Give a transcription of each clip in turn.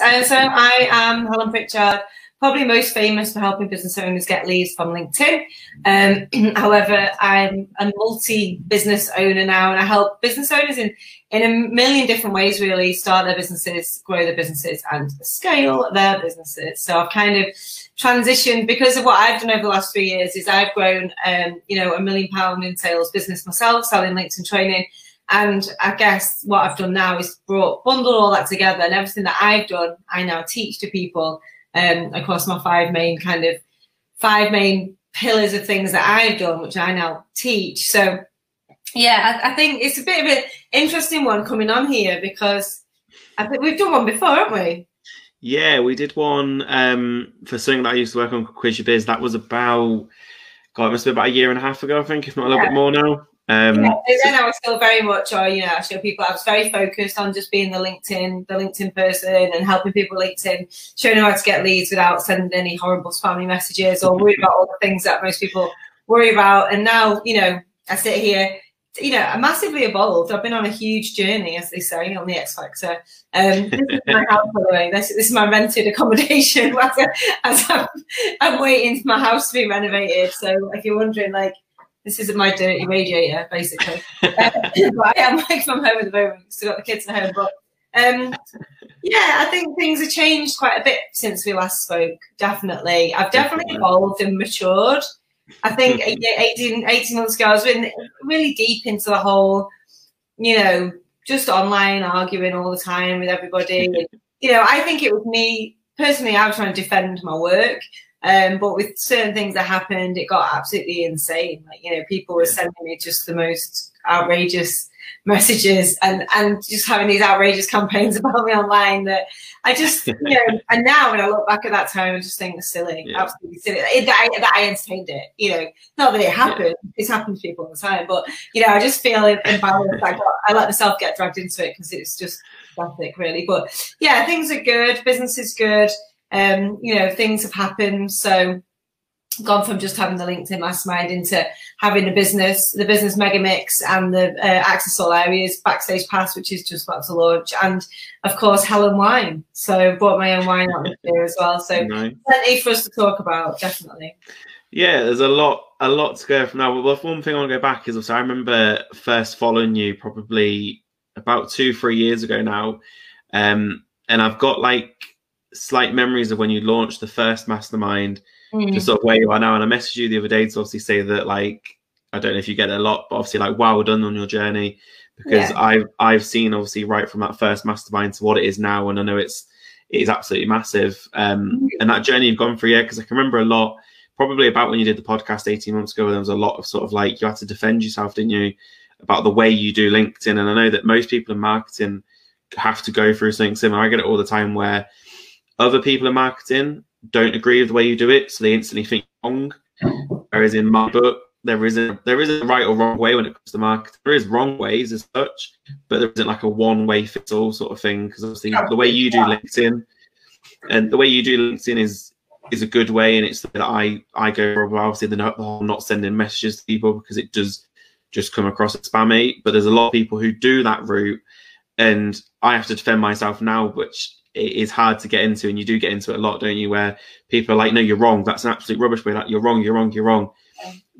Uh, so I am Helen Pritchard, probably most famous for helping business owners get leads from LinkedIn. Um, however, I'm a multi-business owner now, and I help business owners in in a million different ways. Really, start their businesses, grow their businesses, and scale their businesses. So I've kind of transitioned because of what I've done over the last three years. Is I've grown, um, you know, a million pound in sales business myself, selling LinkedIn training and I guess what I've done now is brought bundled all that together and everything that I've done, I now teach to people um, across my five main kind of five main pillars of things that I've done, which I now teach. So yeah, I, I think it's a bit of an interesting one coming on here because I think we've done one before, haven't we? Yeah, we did one um, for something that I used to work on, Quiz Your Biz. That was about, God, it must be about a year and a half ago, I think, if not a little yeah. bit more now. Um, yeah, then I was still very much, or you know, I show people I was very focused on just being the LinkedIn, the LinkedIn person, and helping people LinkedIn, showing them how to get leads without sending any horrible spammy messages or worry about all the things that most people worry about. And now, you know, I sit here, you know, I massively evolved. I've been on a huge journey, as they say, on the X Factor. Um, this is my house, by the way. This, this is my rented accommodation as, as I'm, I'm waiting for my house to be renovated. So, if you're wondering, like this isn't my dirty radiator, basically. uh, but I am working from home at the moment. Still got the kids at home, but um, yeah, I think things have changed quite a bit since we last spoke. Definitely, I've definitely evolved and matured. I think 18, 18 months ago, I was really, really deep into the whole, you know, just online arguing all the time with everybody. you know, I think it was me personally. I was trying to defend my work, um, but with certain things that happened, it got absolutely insane. Like, you know, people were sending me just the most outrageous messages and, and just having these outrageous campaigns about me online that I just, you know, and now when I look back at that time, I just think it's silly, yeah. absolutely silly. It, that, I, that I entertained it, you know, not that it happened, yeah. it's happened to people all the time, but, you know, I just feel embarrassed. I, got, I let myself get dragged into it because it's just pathetic, really. But yeah, things are good, business is good um, you know, things have happened. So gone from just having the LinkedIn mastermind into having the business, the business mega mix and the uh, access all areas, backstage pass, which is just about to launch, and of course Helen Wine. So bought my own wine out here as well. So nice. plenty for us to talk about, definitely. Yeah, there's a lot, a lot to go from now. But one thing I want to go back is also I remember first following you probably about two, three years ago now, um, and I've got like slight memories of when you launched the first mastermind, mm. just sort of where you are now. And I messaged you the other day to obviously say that like I don't know if you get it a lot, but obviously like well done on your journey because yeah. I've I've seen obviously right from that first mastermind to what it is now, and I know it's it is absolutely massive. Um, mm. and that journey you've gone through, yeah, because I can remember a lot, probably about when you did the podcast 18 months ago, there was a lot of sort of like you had to defend yourself, didn't you, about the way you do LinkedIn. And I know that most people in marketing have to go through something similar. I get it all the time where other people in marketing don't agree with the way you do it, so they instantly think wrong. Whereas in my book, there isn't there isn't a right or wrong way when it comes to marketing. There is wrong ways as such, but there isn't like a one way fits all sort of thing. Because obviously the way you do LinkedIn and the way you do LinkedIn is is a good way, and it's that I I go for obviously the, the whole not sending messages to people because it does just come across as spammy. But there's a lot of people who do that route, and I have to defend myself now, which is hard to get into, and you do get into it a lot, don't you? Where people are like, "No, you're wrong. That's an absolute rubbish way. like, you're wrong. You're wrong. You're wrong."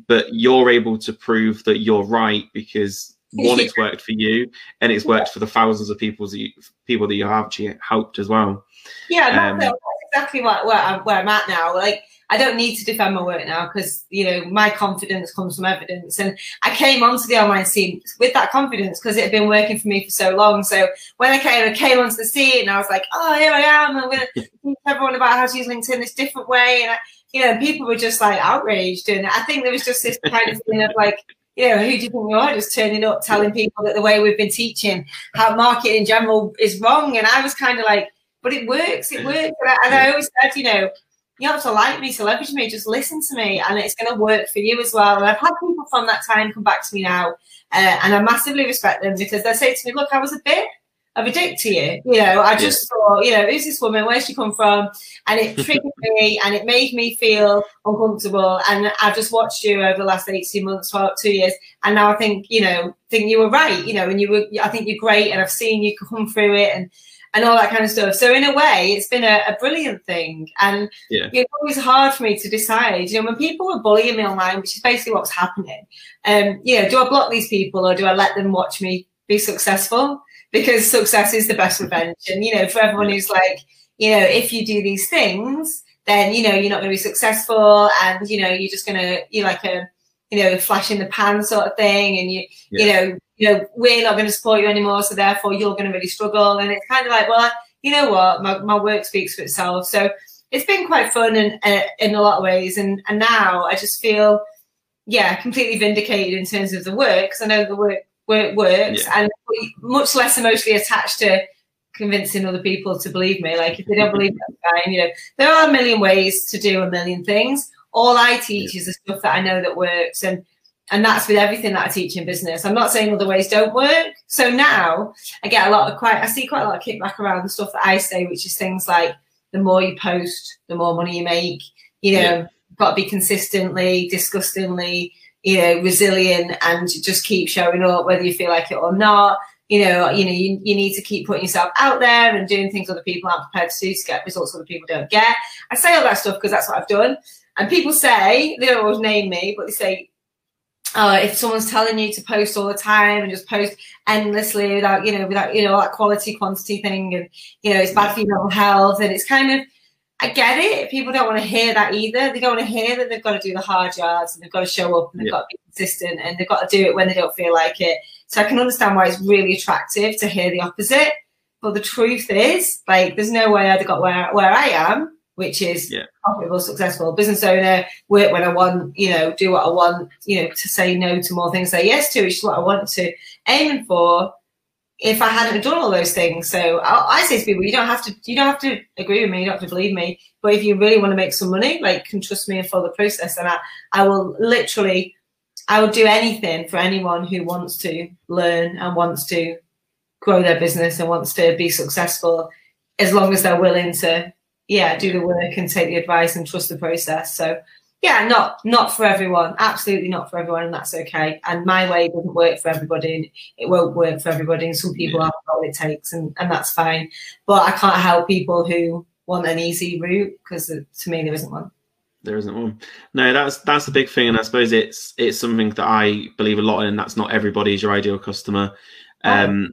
But you're able to prove that you're right because one, it's worked for you, and it's worked for the thousands of people that you, people that you have helped as well. Yeah, um, that's, exactly what, where, I'm, where I'm at now. Like I don't need to defend my work now because you know my confidence comes from evidence, and I came onto the online scene with that confidence because it had been working for me for so long. So when I came, I came onto the scene, and I was like, "Oh, here I am! I'm going to teach everyone about how to use LinkedIn this different way." And I, you know, people were just like outraged, and I think there was just this kind of thing of like you know, who do you think you are? Just turning up, telling people that the way we've been teaching, how marketing in general is wrong. And I was kind of like, but it works, it works. And I, and I always said, you know, you have to like me to leverage me, just listen to me, and it's going to work for you as well. And I've had people from that time come back to me now, uh, and I massively respect them because they say to me, "Look, I was a bit of a dick to you. You know, I just thought, you know, who's this woman? Where's she come from? And it triggered me, and it made me feel uncomfortable. And I've just watched you over the last eighteen months, for two years, and now I think, you know, think you were right. You know, and you were, I think you're great, and I've seen you come through it, and and all that kind of stuff. So in a way, it's been a, a brilliant thing. And yeah. it's always hard for me to decide. You know, when people are bullying me online, which is basically what's happening, um, you know, do I block these people or do I let them watch me be successful? Because success is the best revenge. And, you know, for everyone who's like, you know, if you do these things, then, you know, you're not going to be successful and, you know, you're just going to, you're like a, you know, flash in the pan sort of thing. And you, yeah. you know, you know, we're not going to support you anymore, so therefore you're going to really struggle. And it's kind of like, well, you know what, my, my work speaks for itself. So it's been quite fun and uh, in a lot of ways. And and now I just feel, yeah, completely vindicated in terms of the work because I know the work work works yeah. and much less emotionally attached to convincing other people to believe me. Like if they don't believe me, fine. You know, there are a million ways to do a million things. All I teach is the stuff that I know that works and and that's with everything that I teach in business. I'm not saying other ways don't work. So now I get a lot of quite, I see quite a lot of kickback around the stuff that I say, which is things like the more you post, the more money you make. You know, yeah. got to be consistently, disgustingly, you know, resilient, and just keep showing up whether you feel like it or not. You know, you know, you, you need to keep putting yourself out there and doing things other people aren't prepared to do to get results other people don't get. I say all that stuff because that's what I've done. And people say they don't always name me, but they say uh, if someone's telling you to post all the time and just post endlessly without, you know, without, you know, that quality quantity thing, and you know, it's bad for your mental health, and it's kind of, I get it. People don't want to hear that either. They don't want to hear that they've got to do the hard yards and they've got to show up and they've yeah. got to be consistent and they've got to do it when they don't feel like it. So I can understand why it's really attractive to hear the opposite. But the truth is, like, there's no way I'd have got where where I am which is yeah. profitable, successful business owner, work when I want, you know, do what I want, you know, to say no to more things, say yes to, which is what I want to aim for. If I hadn't done all those things, so I, I, say to people, you don't have to, you don't have to agree with me, you don't have to believe me, but if you really want to make some money, like, can trust me and follow the process, and I, I will literally, I will do anything for anyone who wants to learn and wants to grow their business and wants to be successful, as long as they're willing to yeah, do the work and take the advice and trust the process. So yeah, not not for everyone. Absolutely not for everyone, and that's okay. And my way doesn't work for everybody, and it won't work for everybody. And some people yeah. have all it takes, and, and that's fine. But I can't help people who want an easy route because to me there isn't one. There isn't one. No, that's that's the big thing, and I suppose it's it's something that I believe a lot in. And that's not everybody's your ideal customer. Oh. Um,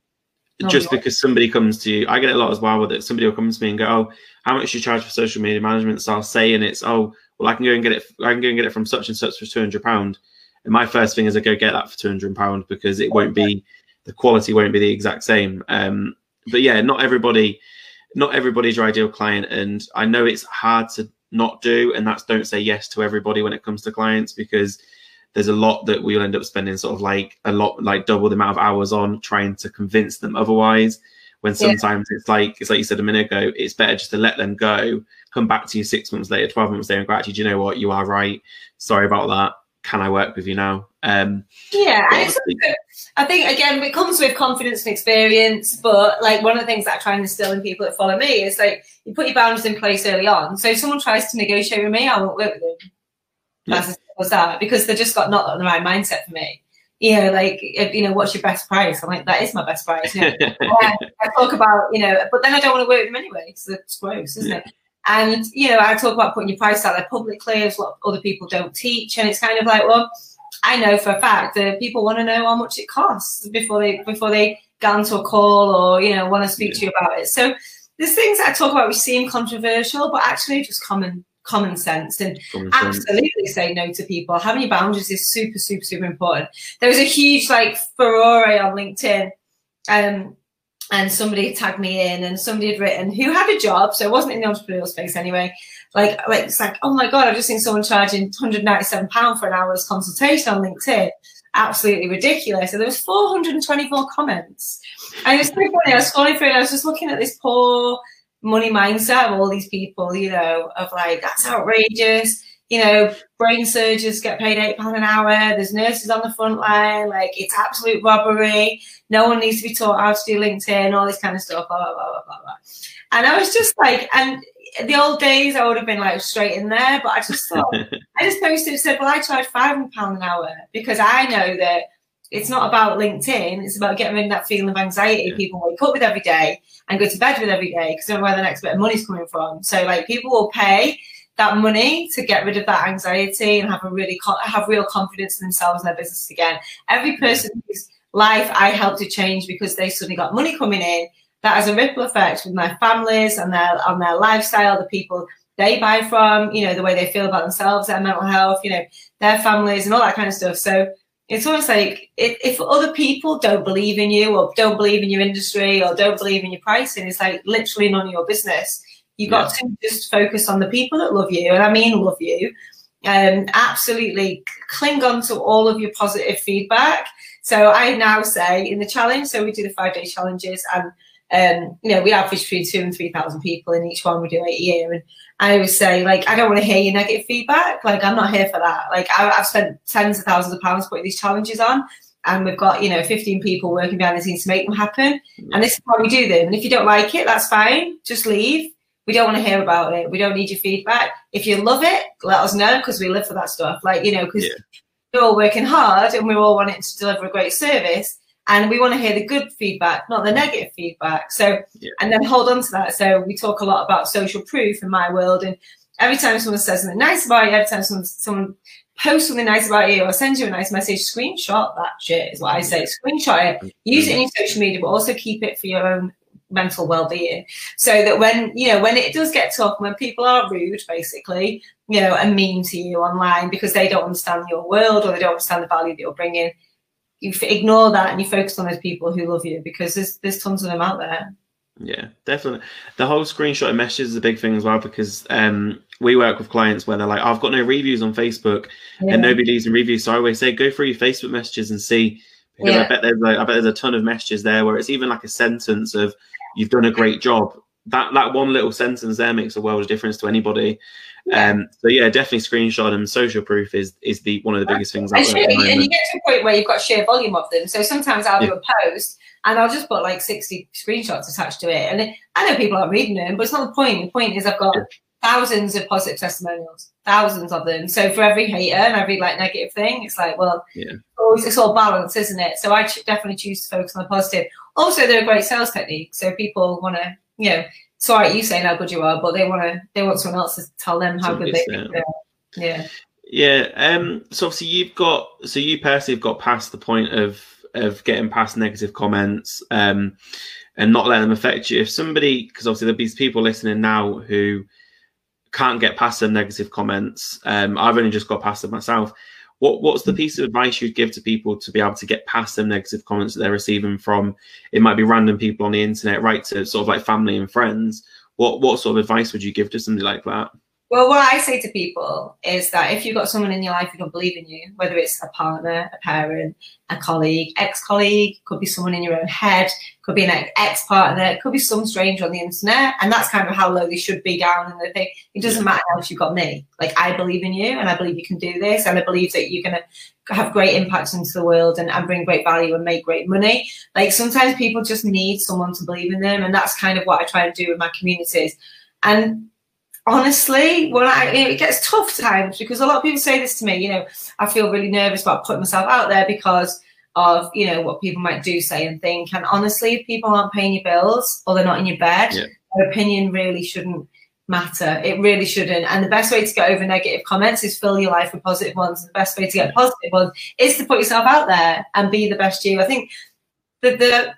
oh. just because somebody comes to you, I get it a lot as well with it. Somebody will come to me and go, "Oh, how much do you charge for social media management? So I'll say, and it's, oh, well, I can go and get it. I can go and get it from such and such for two hundred pound. And my first thing is I go get that for two hundred pound because it won't be the quality won't be the exact same. Um, but yeah, not everybody, not everybody's your ideal client, and I know it's hard to not do, and that's don't say yes to everybody when it comes to clients because there's a lot that we'll end up spending sort of like a lot like double the amount of hours on trying to convince them otherwise. When sometimes yeah. it's like it's like you said a minute ago it's better just to let them go come back to you six months later 12 months later and go actually do you know what? You are right. Sorry about that. Can i work with you now? Um yeah i think again it comes with confidence and experience but like one of the things that i try and instill in people that follow me is like you put your boundaries in place early on. So if someone tries to negotiate with me i won't work with them that's yeah. as that because they've just got not on the right mindset for me you know, like, you know, what's your best price? I'm like, that is my best price. You know? I, I talk about, you know, but then I don't want to work with them anyway because it's gross, isn't yeah. it? And, you know, I talk about putting your price out there publicly as what other people don't teach. And it's kind of like, well, I know for a fact that people want to know how much it costs before they before they get onto a call or, you know, want to speak yeah. to you about it. So there's things I talk about which seem controversial, but actually just common common sense and common absolutely sense. say no to people. Having your boundaries is super, super, super important. There was a huge like furore on LinkedIn. Um, and somebody tagged me in and somebody had written who had a job, so it wasn't in the entrepreneurial space anyway. Like, like it's like, oh my god, I've just seen someone charging 197 pound for an hour's consultation on LinkedIn. Absolutely ridiculous. And there was 424 comments. And it was so funny. I was scrolling through and I was just looking at this poor money mindset of all these people, you know, of like, that's outrageous. You know, brain surgeons get paid eight pounds an hour. There's nurses on the front line. Like, it's absolute robbery. No one needs to be taught how to do LinkedIn, all this kind of stuff, blah, blah, blah, blah, blah. And I was just like, and the old days, I would have been like straight in there, but I just thought, I just posted, and said, well, I charge five pounds an hour because I know that it's not about LinkedIn. It's about getting rid of that feeling of anxiety yeah. people wake up with every day and go to bed with every day because they don't know where the next bit of money's coming from. So like people will pay that money to get rid of that anxiety and have a really have real confidence in themselves and their business again. Every person whose life I helped to change because they suddenly got money coming in, that has a ripple effect with their families and their on their lifestyle, the people they buy from, you know, the way they feel about themselves, their mental health, you know, their families and all that kind of stuff. So it's almost like if, if other people don't believe in you or don't believe in your industry or don't believe in your pricing, it's like literally none of your business. You got yeah. to just focus on the people that love you, and I mean love you. And um, absolutely cling on to all of your positive feedback. So I now say in the challenge, so we do the five day challenges, and um, you know we average between two and three thousand people in each one. We do eight a year, and I always say like I don't want to hear your negative feedback. Like I'm not here for that. Like I, have spent tens of thousands of pounds putting these challenges on, and we've got you know 15 people working behind the scenes to make them happen. And this is how we do them. And if you don't like it, that's fine. Just leave. We don't want to hear about it. We don't need your feedback. If you love it, let us know because we live for that stuff. Like, you know, because yeah. we're all working hard and we're all wanting to deliver a great service. And we want to hear the good feedback, not the negative feedback. So, yeah. and then hold on to that. So, we talk a lot about social proof in my world. And every time someone says something nice about you, every time someone, someone post something nice about you or sends you a nice message, screenshot that shit is what I say. Screenshot it, use it in your social media, but also keep it for your own mental well-being so that when you know when it does get tough when people are rude basically you know and mean to you online because they don't understand your world or they don't understand the value that you're bringing you ignore that and you focus on those people who love you because there's there's tons of them out there yeah definitely the whole screenshot of messages is a big thing as well because um we work with clients where they're like i've got no reviews on facebook yeah. and nobody leaves a review so i always say go through your facebook messages and see because yeah. I bet there's like, I bet there's a ton of messages there where it's even like a sentence of you've done a great job. That that one little sentence there makes a world of difference to anybody. Um, so yeah, definitely screenshot and social proof is is the one of the biggest things. And, and you get to a point where you've got sheer volume of them. So sometimes I'll yeah. do a post and I'll just put like 60 screenshots attached to it. And I know people aren't reading them, but it's not the point. The point is I've got yeah. thousands of positive testimonials, thousands of them. So for every hater and every like negative thing, it's like, well, yeah. always it's all balance, isn't it? So I definitely choose to focus on the positive. Also, they're a great sales technique. So people want to, you know, sorry you saying how good you are, but they want to, they want someone else to tell them how good they are. Yeah. Yeah. Um. So obviously you've got, so you personally have got past the point of of getting past negative comments. Um. And not letting them affect you. If somebody, because obviously there'll be people listening now who can't get past some negative comments. Um, I've only just got past them myself. What what's the hmm. piece of advice you'd give to people to be able to get past the negative comments that they're receiving from? It might be random people on the internet, right? To sort of like family and friends. What what sort of advice would you give to somebody like that? Well, what I say to people is that if you've got someone in your life who don't believe in you, whether it's a partner, a parent, a colleague, ex-colleague, could be someone in your own head, could be an ex-partner, it could be some stranger on the internet, and that's kind of how low they should be down in the thing. It doesn't matter if you've got me. Like I believe in you, and I believe you can do this, and I believe that you're gonna have great impacts into the world and, and bring great value and make great money. Like sometimes people just need someone to believe in them, and that's kind of what I try to do with my communities. And honestly, well, I it gets tough times because a lot of people say this to me. You know, I feel really nervous about putting myself out there because of you know what people might do, say, and think. And honestly, if people aren't paying your bills or they're not in your bed, yeah. their opinion really shouldn't matter. It really shouldn't. And the best way to get over negative comments is fill your life with positive ones. The best way to get positive ones is to put yourself out there and be the best you. I think the the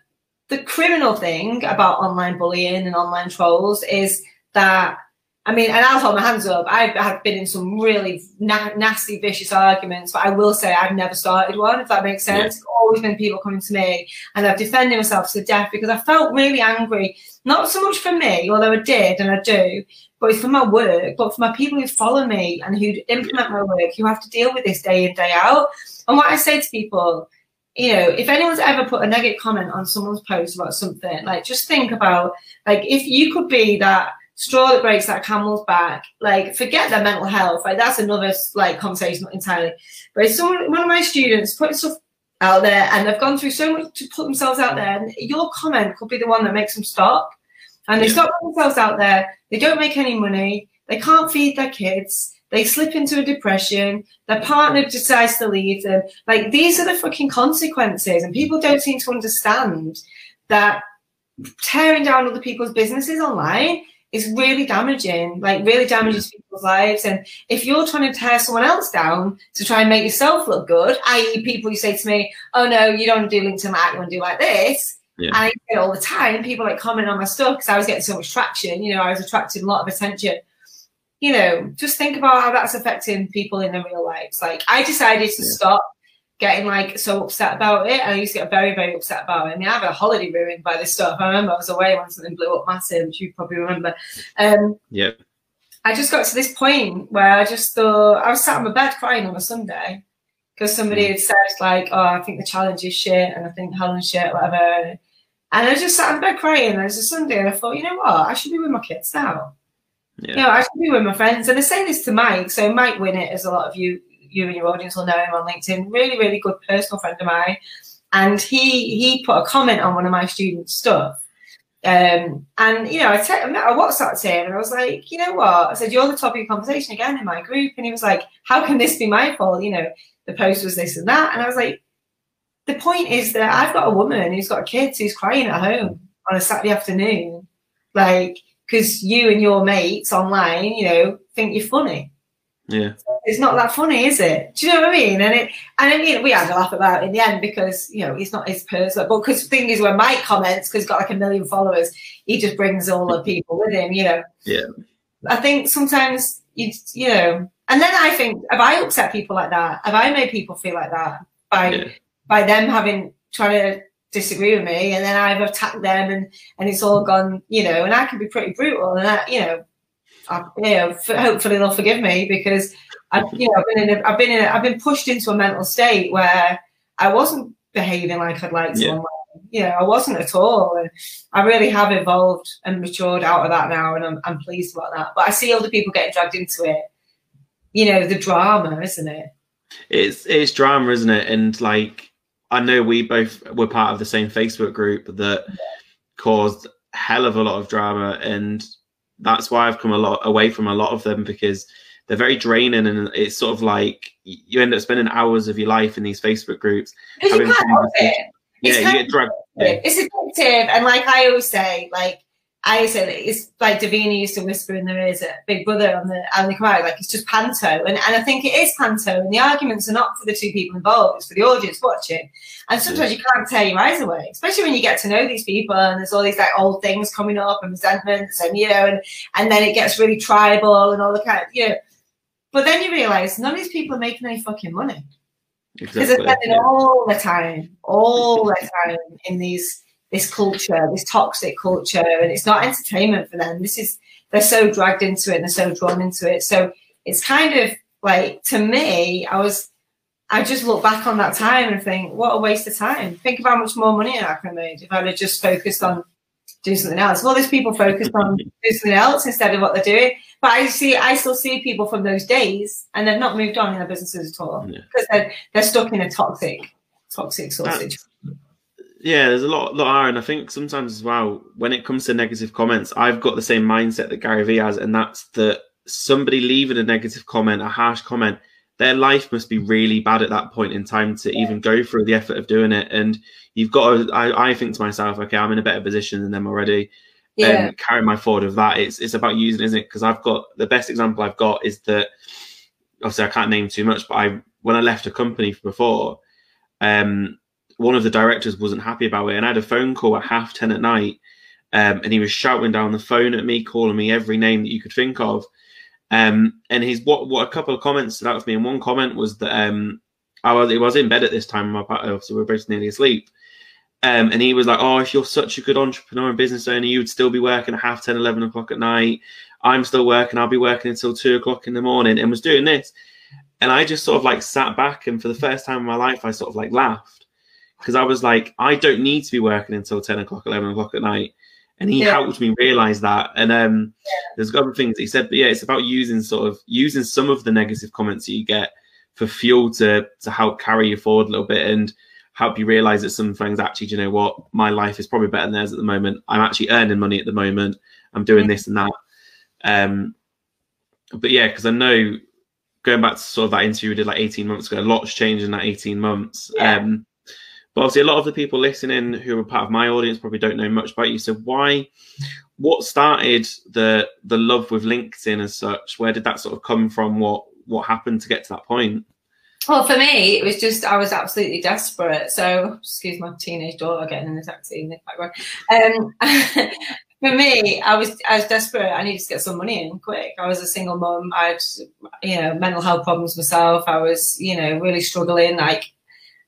the criminal thing about online bullying and online trolls is that I mean, and I'll hold my hands up. I have been in some really na- nasty, vicious arguments, but I will say I've never started one, if that makes sense. Yeah. always been people coming to me and I've defended myself to death because I felt really angry, not so much for me, although I did and I do, but it's for my work, but for my people who follow me and who implement my work, who have to deal with this day in, day out. And what I say to people, you know, if anyone's ever put a negative comment on someone's post about something, like just think about, like, if you could be that straw that breaks that camel's back. Like, forget their mental health. Like, that's another like conversation not entirely. But someone, one of my students put stuff out there and they've gone through so much to put themselves out there, and your comment could be the one that makes them stop. And they yeah. stop themselves out there. They don't make any money. They can't feed their kids. they slip into a depression, their partner decides to leave them. Like these are the fucking consequences, and people don't seem to understand that tearing down other people's businesses online is really damaging, like really damages people's lives. And if you're trying to tear someone else down to try and make yourself look good, i.e., people who say to me, "Oh no, you don't do LinkedIn like you want to do like this," yeah. and I get it all the time. People like comment on my stuff because I was getting so much traction. You know, I was attracting a lot of attention. You know, just think about how that's affecting people in their real lives. Like I decided to yeah. stop getting like so upset about it. And I used to get very, very upset about it. I mean, I have a holiday ruined by this stuff. I remember I was away when something blew up massive, which you probably remember. Um, yeah. I just got to this point where I just thought I was sat on my bed crying on a Sunday because somebody mm. had said like, "Oh, I think the challenge is shit," and I think Helen's shit, whatever. And I was just sat on bed crying. And it was a Sunday, and I thought, you know what? I should be with my kids now. Yeah. You know, I should be with my friends. And I say this to Mike. So Mike Winnet, as a lot of you you and your audience will know him on LinkedIn. Really, really good personal friend of mine. And he he put a comment on one of my students' stuff. Um, and you know, I, te- I WhatsApped him and I was like, you know what? I said, You're the topic of conversation again in my group. And he was like, How can this be my fault? You know, the post was this and that. And I was like, The point is that I've got a woman who's got kids who's crying at home on a Saturday afternoon, like, because you and your mates online, you know, think you're funny. Yeah. It's not that funny, is it? Do you know what I mean? And it and I mean we had a laugh about it in the end because you know it's not his personal but because the thing is when Mike comments, because he's got like a million followers, he just brings all the people with him, you know. Yeah. I think sometimes you you know and then I think have I upset people like that? Have I made people feel like that by yeah. by them having trying to disagree with me and then I've attacked them and and it's all gone, you know, and I can be pretty brutal and that, you know, I, you know, hopefully they'll forgive me because I've, you know, I've been in, a, I've been in, a, I've been pushed into a mental state where I wasn't behaving like I'd like to. Yeah. You know, I wasn't at all, and I really have evolved and matured out of that now, and I'm, I'm pleased about that. But I see other people getting dragged into it. You know, the drama, isn't it? It's it's drama, isn't it? And like, I know we both were part of the same Facebook group that yeah. caused hell of a lot of drama, and that's why I've come a lot away from a lot of them because they're very draining and it's sort of like you end up spending hours of your life in these Facebook groups. Having you can't it. Yeah, you get dragged. It's addictive, and like I always say, like I said it's like Davina used to whisper in their ears at Big Brother on the and they come out like it's just panto, and, and I think it is panto, and the arguments are not for the two people involved; it's for the audience watching. And sometimes you can't tear your eyes away, especially when you get to know these people, and there's all these like old things coming up and resentments, and you know, and and then it gets really tribal and all the kind of you know. But then you realise none of these people are making any fucking money because exactly. they're spending yeah. all the time, all the time in these this culture, this toxic culture, and it's not entertainment for them. This is they're so dragged into it and they're so drawn into it. So it's kind of like to me, I was I just look back on that time and think, what a waste of time. Think of how much more money I could have made if I'd have just focused on doing something else. Well, there's people focused on doing something else instead of what they're doing. But I see, I still see people from those days, and they've not moved on in their businesses at all because yeah. they're, they're stuck in a toxic, toxic sausage yeah, there's a lot, lot are, and I think sometimes as well when it comes to negative comments, I've got the same mindset that Gary Vee has, and that's that somebody leaving a negative comment, a harsh comment, their life must be really bad at that point in time to even go through the effort of doing it. And you've got to, I, I think to myself, okay, I'm in a better position than them already. Yeah. And carry my forward of that. It's it's about using, isn't it? Because I've got the best example I've got is that obviously I can't name too much, but I when I left a company before, um, one of the directors wasn't happy about it, and I had a phone call at half ten at night, um, and he was shouting down the phone at me, calling me every name that you could think of. Um, and he's what what a couple of comments stood out to me, and one comment was that um, I was, I was in bed at this time, my partner, so we were both nearly asleep. Um, and he was like, "Oh, if you're such a good entrepreneur and business owner, you would still be working at half 10, 11 o'clock at night. I'm still working. I'll be working until two o'clock in the morning." And was doing this, and I just sort of like sat back, and for the first time in my life, I sort of like laughed because I was like, I don't need to be working until 10 o'clock, 11 o'clock at night. And he yeah. helped me realize that. And um, yeah. there's other things he said, but yeah, it's about using sort of using some of the negative comments that you get for fuel to to help carry you forward a little bit and help you realize that some things actually, you know what, my life is probably better than theirs at the moment. I'm actually earning money at the moment. I'm doing this and that. Um, but yeah, because I know going back to sort of that interview we did like 18 months ago, a lot's changed in that 18 months. Yeah. Um, but obviously, a lot of the people listening who are part of my audience probably don't know much about you. So, why, what started the the love with LinkedIn as such? Where did that sort of come from? What what happened to get to that point? Well, for me, it was just I was absolutely desperate. So, excuse my teenage daughter getting in the taxi in the background. Um, for me, I was I was desperate. I needed to get some money in quick. I was a single mum. I had you know mental health problems myself. I was you know really struggling. Like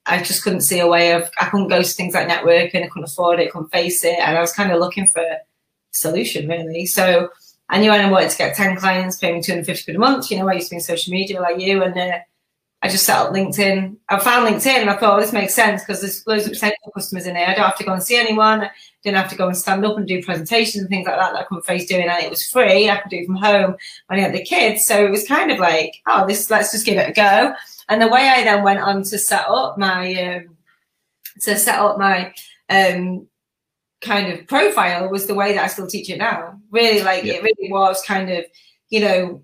I just couldn't see a way of I couldn't go to things like networking. I couldn't afford it. Couldn't face it. And I was kind of looking for a solution really. So I knew I wanted to get ten clients, paying me two hundred fifty quid a month. You know, I used to be in social media like you, and uh, I just set up LinkedIn. I found LinkedIn and I thought, oh, this makes sense because there's loads of potential customers in there. I don't have to go and see anyone. I didn't have to go and stand up and do presentations and things like that that I couldn't face doing. And it was free. I could do from home when I had the kids. So it was kind of like, oh, this, let's just give it a go. And the way I then went on to set up my, um, to set up my, um, kind of profile was the way that I still teach it now. Really, like yeah. it really was kind of, you know,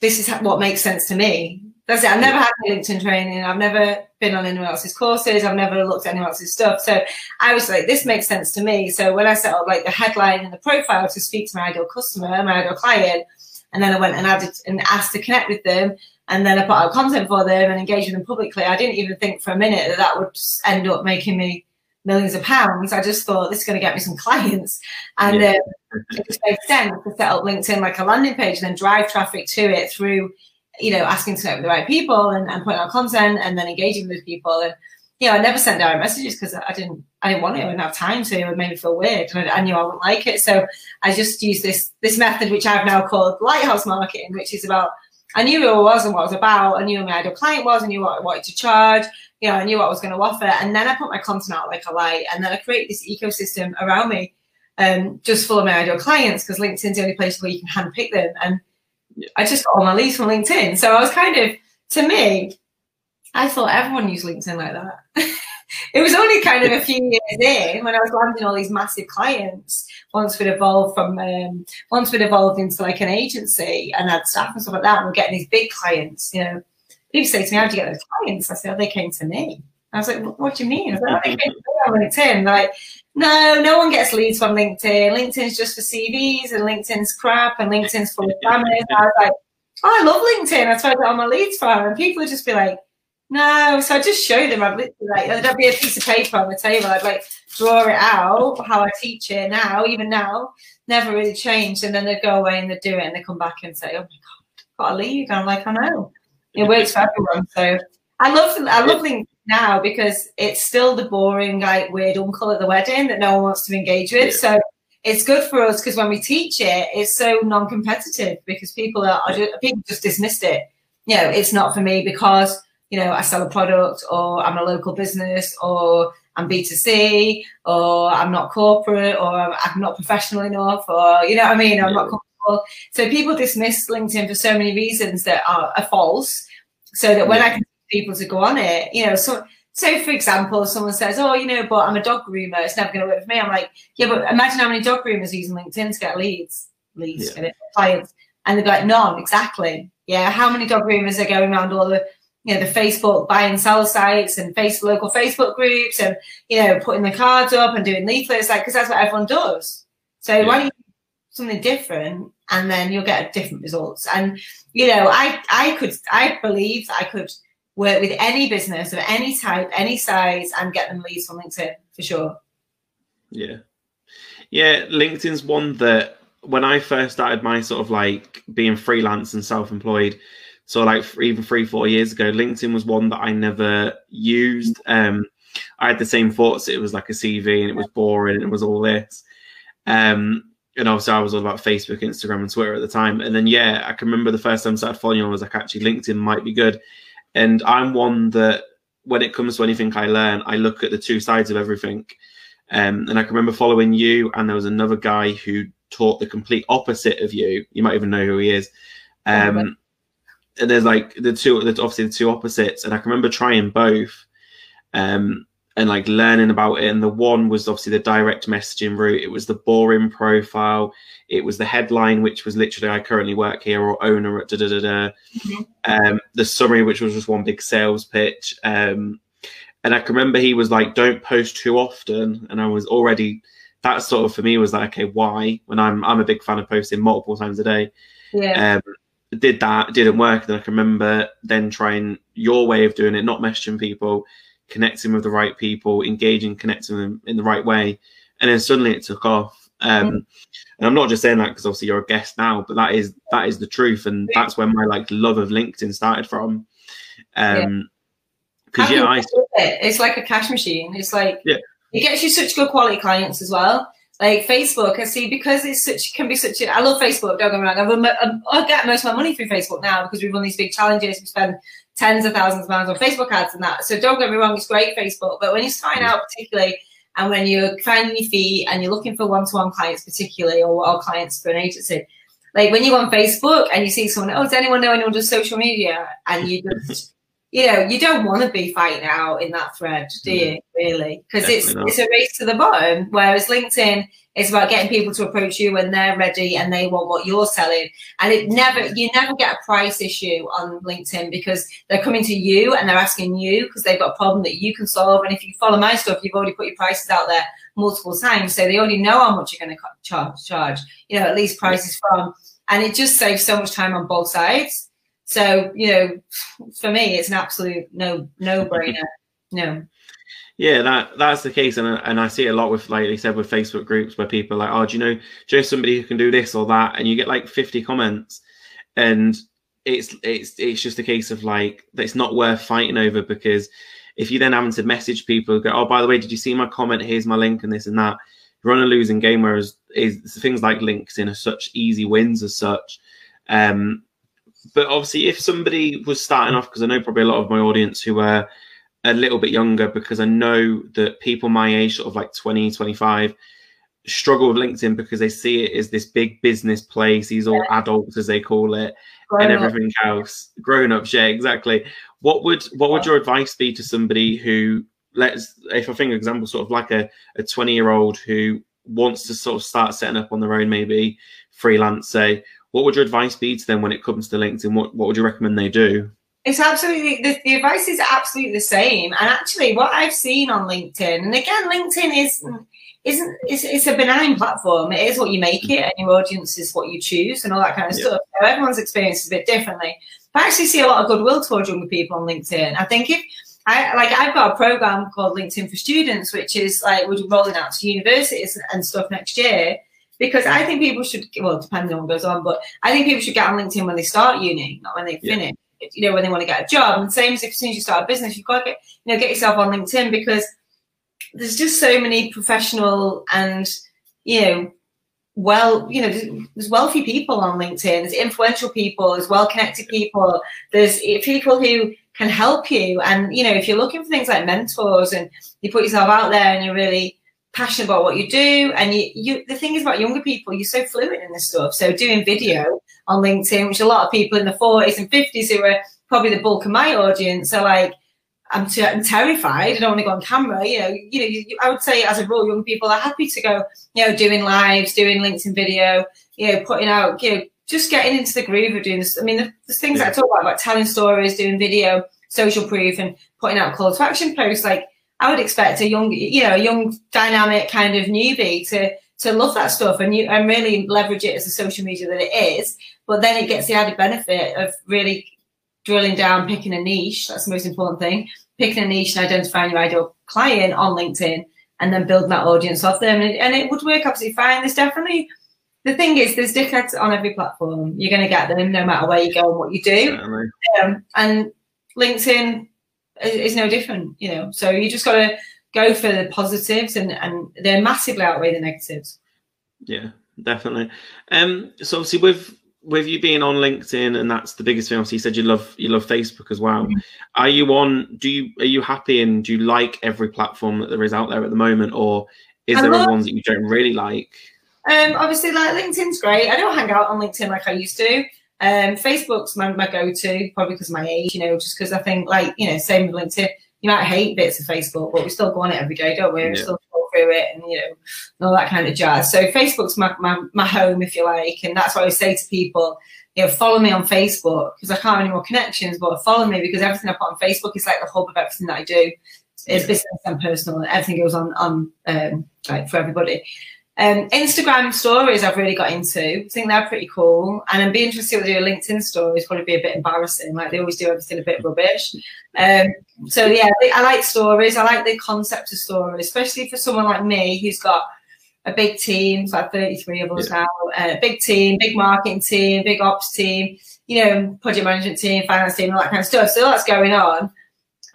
this is what makes sense to me that's it. I've never had LinkedIn training. I've never been on anyone else's courses. I've never looked at anyone else's stuff. So I was like, this makes sense to me. So when I set up like the headline and the profile to speak to my ideal customer, my ideal client, and then I went and added and asked to connect with them, and then I put out content for them and engage with them publicly. I didn't even think for a minute that that would end up making me millions of pounds. I just thought this is going to get me some clients, and yeah. uh, it just made sense to set up LinkedIn like a landing page and then drive traffic to it through you know, asking to connect with the right people and, and putting out content and then engaging with people. And, you know, I never sent direct messages because I didn't, I didn't want it. I didn't have time to. It made me feel weird and I, I, knew I wouldn't like it. So I just used this, this method, which I've now called lighthouse marketing, which is about, I knew who I was and what I was about. I knew who my ideal client was. I knew what I wanted to charge. You know, I knew what I was going to offer. And then I put my content out like a light and then I create this ecosystem around me um, just full of my ideal clients because LinkedIn's the only place where you can handpick them. And I just got all my leads from LinkedIn. So I was kind of, to me, I thought everyone used LinkedIn like that. it was only kind of a few years in when I was landing all these massive clients. Once we'd evolved from, um, once we'd evolved into like an agency and had staff and stuff like that, and we're getting these big clients. You know, people say to me, "How do you get those clients?" I said, "Oh, they came to me." I was like, "What do you mean?" I was like, oh, "They came to me on LinkedIn." Like, no, no one gets leads from LinkedIn. LinkedIn's just for CVs and LinkedIn's crap and LinkedIn's full of spammers. I was like, oh, I love LinkedIn. I tried to get all my leads from. And people would just be like, no. So I just show them. I'd literally like, there'd be a piece of paper on the table. I'd like draw it out, how I teach it now, even now, never really changed. And then they'd go away and they'd do it and they come back and say, oh my God, got a lead. And I'm like, I know. It works for everyone. So I love, I love LinkedIn now because it's still the boring, like weird uncle at the wedding that no one wants to engage with. Yeah. So it's good for us because when we teach it, it's so non-competitive because people are, are just, people just dismissed it. You know, it's not for me because you know I sell a product or I'm a local business or I'm B2C or I'm not corporate or I'm not professional enough or you know what I mean I'm yeah. not comfortable. So people dismiss LinkedIn for so many reasons that are, are false. So that when yeah. I can people to go on it. You know, so so for example, someone says, "Oh, you know, but I'm a dog groomer. It's never going to work for me." I'm like, "Yeah, but imagine how many dog groomers are using LinkedIn to get leads, leads, yeah. clients." And they're like, "None, exactly. Yeah, how many dog groomers are going around all the, you know, the Facebook buy and sell sites and face local Facebook groups and you know, putting the cards up and doing leaflets, like because that's what everyone does. So yeah. why don't you do something different and then you'll get different results? And you know, I I could I believe I could work with any business of any type, any size, and get them leads from LinkedIn for sure. Yeah. Yeah, LinkedIn's one that when I first started my sort of like being freelance and self employed, so like even three, four years ago, LinkedIn was one that I never used. Um, I had the same thoughts. It was like a CV and it was boring and it was all this. Um, and obviously I was all about Facebook, Instagram, and Twitter at the time. And then yeah, I can remember the first time I started following you, I was like, actually, LinkedIn might be good. And I'm one that when it comes to anything I learn, I look at the two sides of everything. Um, and I can remember following you, and there was another guy who taught the complete opposite of you. You might even know who he is. Um, and there's like the two, that's obviously the two opposites. And I can remember trying both. Um, and like learning about it. And the one was obviously the direct messaging route. It was the boring profile. It was the headline, which was literally "I currently work here" or "owner at da da da da." Mm-hmm. Um, the summary, which was just one big sales pitch. Um, and I can remember he was like, "Don't post too often," and I was already that sort of for me was like, okay, why? When I'm I'm a big fan of posting multiple times a day. Yeah. Um, did that didn't work. Then I can remember then trying your way of doing it, not messaging people, connecting with the right people, engaging, connecting them in the right way, and then suddenly it took off. Um, mm. And I'm not just saying that because obviously you're a guest now, but that is that is the truth, and that's where my like love of LinkedIn started from. Um, because yeah, I, it. it's like a cash machine. It's like yeah. it gets you such good quality clients as well. Like Facebook, I see because it's such can be such. A, I love Facebook. Don't get me wrong. I, run, um, I get most of my money through Facebook now because we run these big challenges. We spend tens of thousands of pounds on Facebook ads and that. So don't get me wrong, it's great Facebook, but when you're starting mm. out particularly and when you're finding your feet and you're looking for one-to-one clients particularly or, or clients for an agency, like when you go on Facebook and you see someone, oh, does anyone know anyone does social media? And you just, you know, you don't want to be fighting out in that thread, do mm. you? Really? Because it's it's a race to the bottom. Whereas LinkedIn is about getting people to approach you when they're ready and they want what you're selling. And it never, you never get a price issue on LinkedIn because they're coming to you and they're asking you because they've got a problem that you can solve. And if you follow my stuff, you've already put your prices out there multiple times. So they already know how much you're going to charge, charge, you know, at least prices from. And it just saves so much time on both sides. So, you know, for me, it's an absolute no, no brainer. No. Yeah, that that's the case, and and I see it a lot with like you said with Facebook groups where people are like, oh, do you know, do you know somebody who can do this or that, and you get like fifty comments, and it's it's it's just a case of like it's not worth fighting over because if you then having to message people, go, oh, by the way, did you see my comment? Here's my link and this and that. You're on a losing game. Whereas is things like LinkedIn are such easy wins as such. Um, but obviously, if somebody was starting off, because I know probably a lot of my audience who are a little bit younger because I know that people my age, sort of like 20, 25, struggle with LinkedIn because they see it as this big business place, these all yeah. adults as they call it, grown and everything up. else. Grown ups, yeah, exactly. What would what would your advice be to somebody who let's if I think an example, sort of like a, a 20 year old who wants to sort of start setting up on their own, maybe freelance, say, what would your advice be to them when it comes to LinkedIn? What what would you recommend they do? It's absolutely the, the, advice is absolutely the same. And actually, what I've seen on LinkedIn, and again, LinkedIn is isn't it's, it's a benign platform. It is what you make it, and your audience is what you choose, and all that kind of yeah. stuff. So everyone's experience is a bit differently. But I actually see a lot of goodwill towards younger people on LinkedIn. I think if I like I've got a program called LinkedIn for Students, which is like we're rolling out to universities and stuff next year. Because I think people should, well, depending on what goes on, but I think people should get on LinkedIn when they start uni, not when they yeah. finish you know, when they want to get a job. And same as if as soon as you start a business, you've got to get, you know, get yourself on LinkedIn because there's just so many professional and, you know, well, you know, there's wealthy people on LinkedIn, there's influential people, there's well connected people, there's eh, people who can help you. And, you know, if you're looking for things like mentors and you put yourself out there and you're really passionate about what you do, and you, you the thing is about younger people, you're so fluent in this stuff. So doing video on LinkedIn, which a lot of people in the 40s and 50s who are probably the bulk of my audience are like, I'm, terrified. I don't want to go on camera. You know, you know. You, I would say, as a rule, young people are happy to go, you know, doing lives, doing LinkedIn video, you know, putting out, you know, just getting into the groove of doing this. I mean, the, the things yeah. I talk about, about telling stories, doing video, social proof, and putting out call to action posts. Like, I would expect a young, you know, a young, dynamic kind of newbie to to love that stuff and you and really leverage it as a social media that it is. But then it gets the added benefit of really drilling down, picking a niche. That's the most important thing. Picking a niche and identifying your ideal client on LinkedIn and then building that audience off them. And, and it would work absolutely fine. There's definitely, the thing is, there's dickheads on every platform. You're going to get them no matter where you go and what you do. Um, and LinkedIn is, no different, you know. So you just got to go for the positives and, and they're massively outweigh the negatives. Yeah, definitely. Um, so obviously with with you being on LinkedIn and that's the biggest thing. Obviously, you said you love you love Facebook as well. Mm-hmm. Are you on? Do you are you happy and do you like every platform that there is out there at the moment, or is I there love, ones that you don't really like? Um, obviously, like LinkedIn's great. I don't hang out on LinkedIn like I used to. Um, Facebook's my, my go-to, probably because of my age, you know, just because I think, like, you know, same with LinkedIn you might hate bits of Facebook, but we still go on it every day, don't we? We still go through it and you know and all that kind of jazz. So Facebook's my, my my home, if you like, and that's what I say to people. You know, follow me on Facebook because I can't have any more connections, but follow me because everything I put on Facebook is like the hub of everything that I do. It's business and personal, and everything goes on on um, like for everybody. Um, Instagram stories I've really got into. I think they're pretty cool. And I'd be interested to do a LinkedIn stories, probably be a bit embarrassing. Like they always do everything a bit rubbish. Um, so yeah, I- I like stories. I like the concept of stories, especially for someone like me who's got a big team, it's like 33 of us now, a big team, big marketing team, big ops team, you know, project management team, finance team, all that kind of stuff. So that's going on.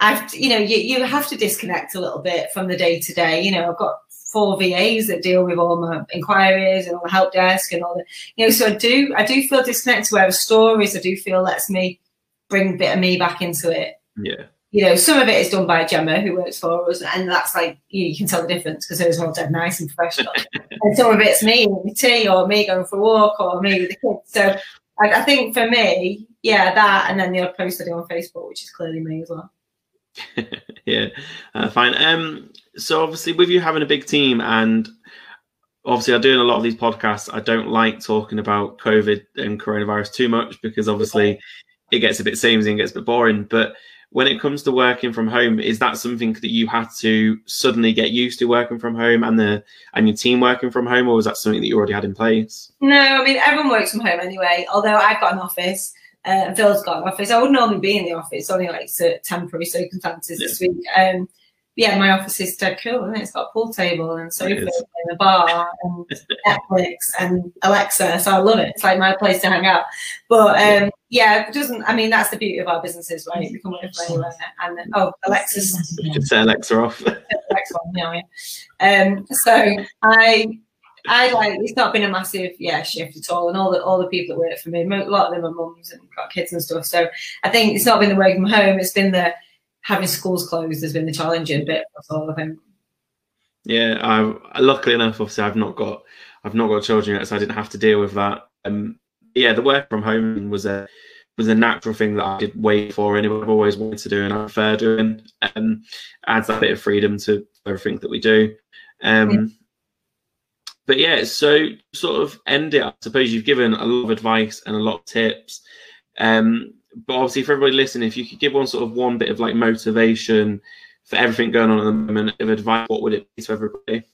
I've, you know, you, you have to disconnect a little bit from the day to day. You know, I've got four VAs that deal with all my inquiries and all the help desk and all the, you know, so I do, I do feel disconnected. Where the stories, I do feel lets me bring a bit of me back into it. Yeah. You know, some of it is done by Gemma, who works for us, and that's like you, you can tell the difference because it's all dead nice and professional. and some of it's me with tea, or me going for a walk, or me with the kids. So I, I think for me, yeah, that, and then the other post I do on Facebook, which is clearly me as well. yeah, uh, fine. Um, so obviously, with you having a big team, and obviously, I'm doing a lot of these podcasts. I don't like talking about COVID and coronavirus too much because obviously, it gets a bit samey and gets a bit boring. But when it comes to working from home, is that something that you had to suddenly get used to working from home, and the and your team working from home, or was that something that you already had in place? No, I mean everyone works from home anyway. Although I've got an office, uh, and Phil's got an office. I would normally be in the office, only like temporary circumstances this week. Um, yeah, my office is dead cool, and it? has got a pool table and sofa It is. and a bar and Netflix and Alexa. So I love it. It's like my place to hang out. But um, yeah, it doesn't. I mean, that's the beauty of our businesses, right? We can work from anywhere. And oh, Alexa's You Just set Alexa off. next one, yeah, yeah. Um, so I, I like it's not been a massive yeah shift at all, and all the all the people that work for me, a lot of them are mums and got kids and stuff. So I think it's not been the working from home; it's been the having schools closed has been the challenging bit. That's all I think. Yeah, I luckily enough, obviously, I've not got I've not got children yet, so I didn't have to deal with that. Um, yeah, the work from home was a was a natural thing that I did wait for anyway. I've always wanted to do and I prefer doing. Um, adds that bit of freedom to everything that we do. Um, Yeah. But yeah, so sort of end it. I suppose you've given a lot of advice and a lot of tips. Um, but obviously, for everybody listening, if you could give one sort of one bit of like motivation for everything going on at the moment of advice, what would it be to everybody?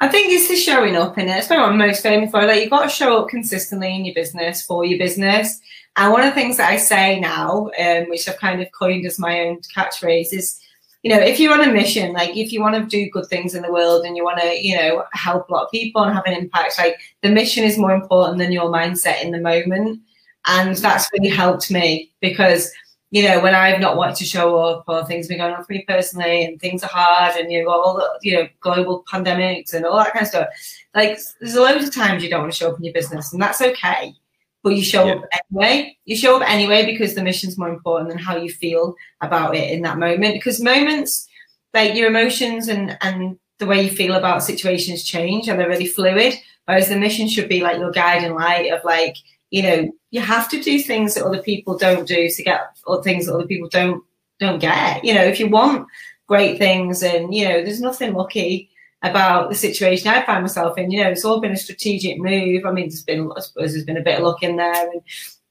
I think it's the showing up in it. It's what I'm most famous for. Like you've got to show up consistently in your business for your business. And one of the things that I say now, um, which I've kind of coined as my own catchphrase, is you know, if you're on a mission, like if you want to do good things in the world and you want to, you know, help a lot of people and have an impact, like the mission is more important than your mindset in the moment. And that's really helped me because, you know, when I've not wanted to show up or things have been going on for me personally and things are hard and you've got all the, you know, global pandemics and all that kind of stuff, like there's a loads of times you don't want to show up in your business and that's okay. But you show Yeah. up anyway. You show up anyway because the mission's more important than how you feel about it in that moment. Because moments, like your emotions and and the way you feel about situations change and they're really fluid. Whereas the mission should be like your guiding light of like, you know, you have to do things that other people don't do to get or things that other people don't don't get. You know, if you want great things and you know, there's nothing lucky about the situation I find myself in. You know, it's all been a strategic move. I mean, there's been, I suppose, there's been a bit of luck in there, and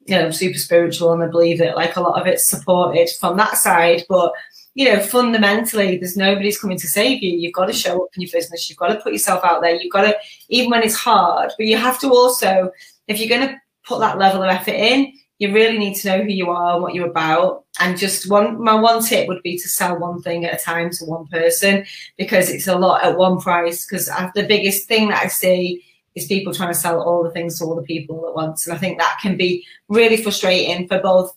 you know, I'm super spiritual, and I believe that like a lot of it's supported from that side. But you know, fundamentally, there's nobody's coming to save you. You've got to show up in your business. You've got to put yourself out there. You've got to, even when it's hard, but you have to also, if you're going to put that level of effort in, you really need to know who you are and what you're about. And just one, my one tip would be to sell one thing at a time to one person because it's a lot at one price. Because the biggest thing that I see is people trying to sell all the things to all the people at once. And I think that can be really frustrating for both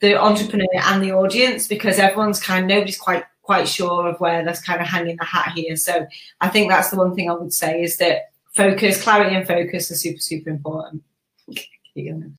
the entrepreneur and the audience because everyone's kind of, nobody's quite quite sure of where they're kind of hanging the hat here. So I think that's the one thing I would say is that focus, clarity and focus are super, super important. investigación.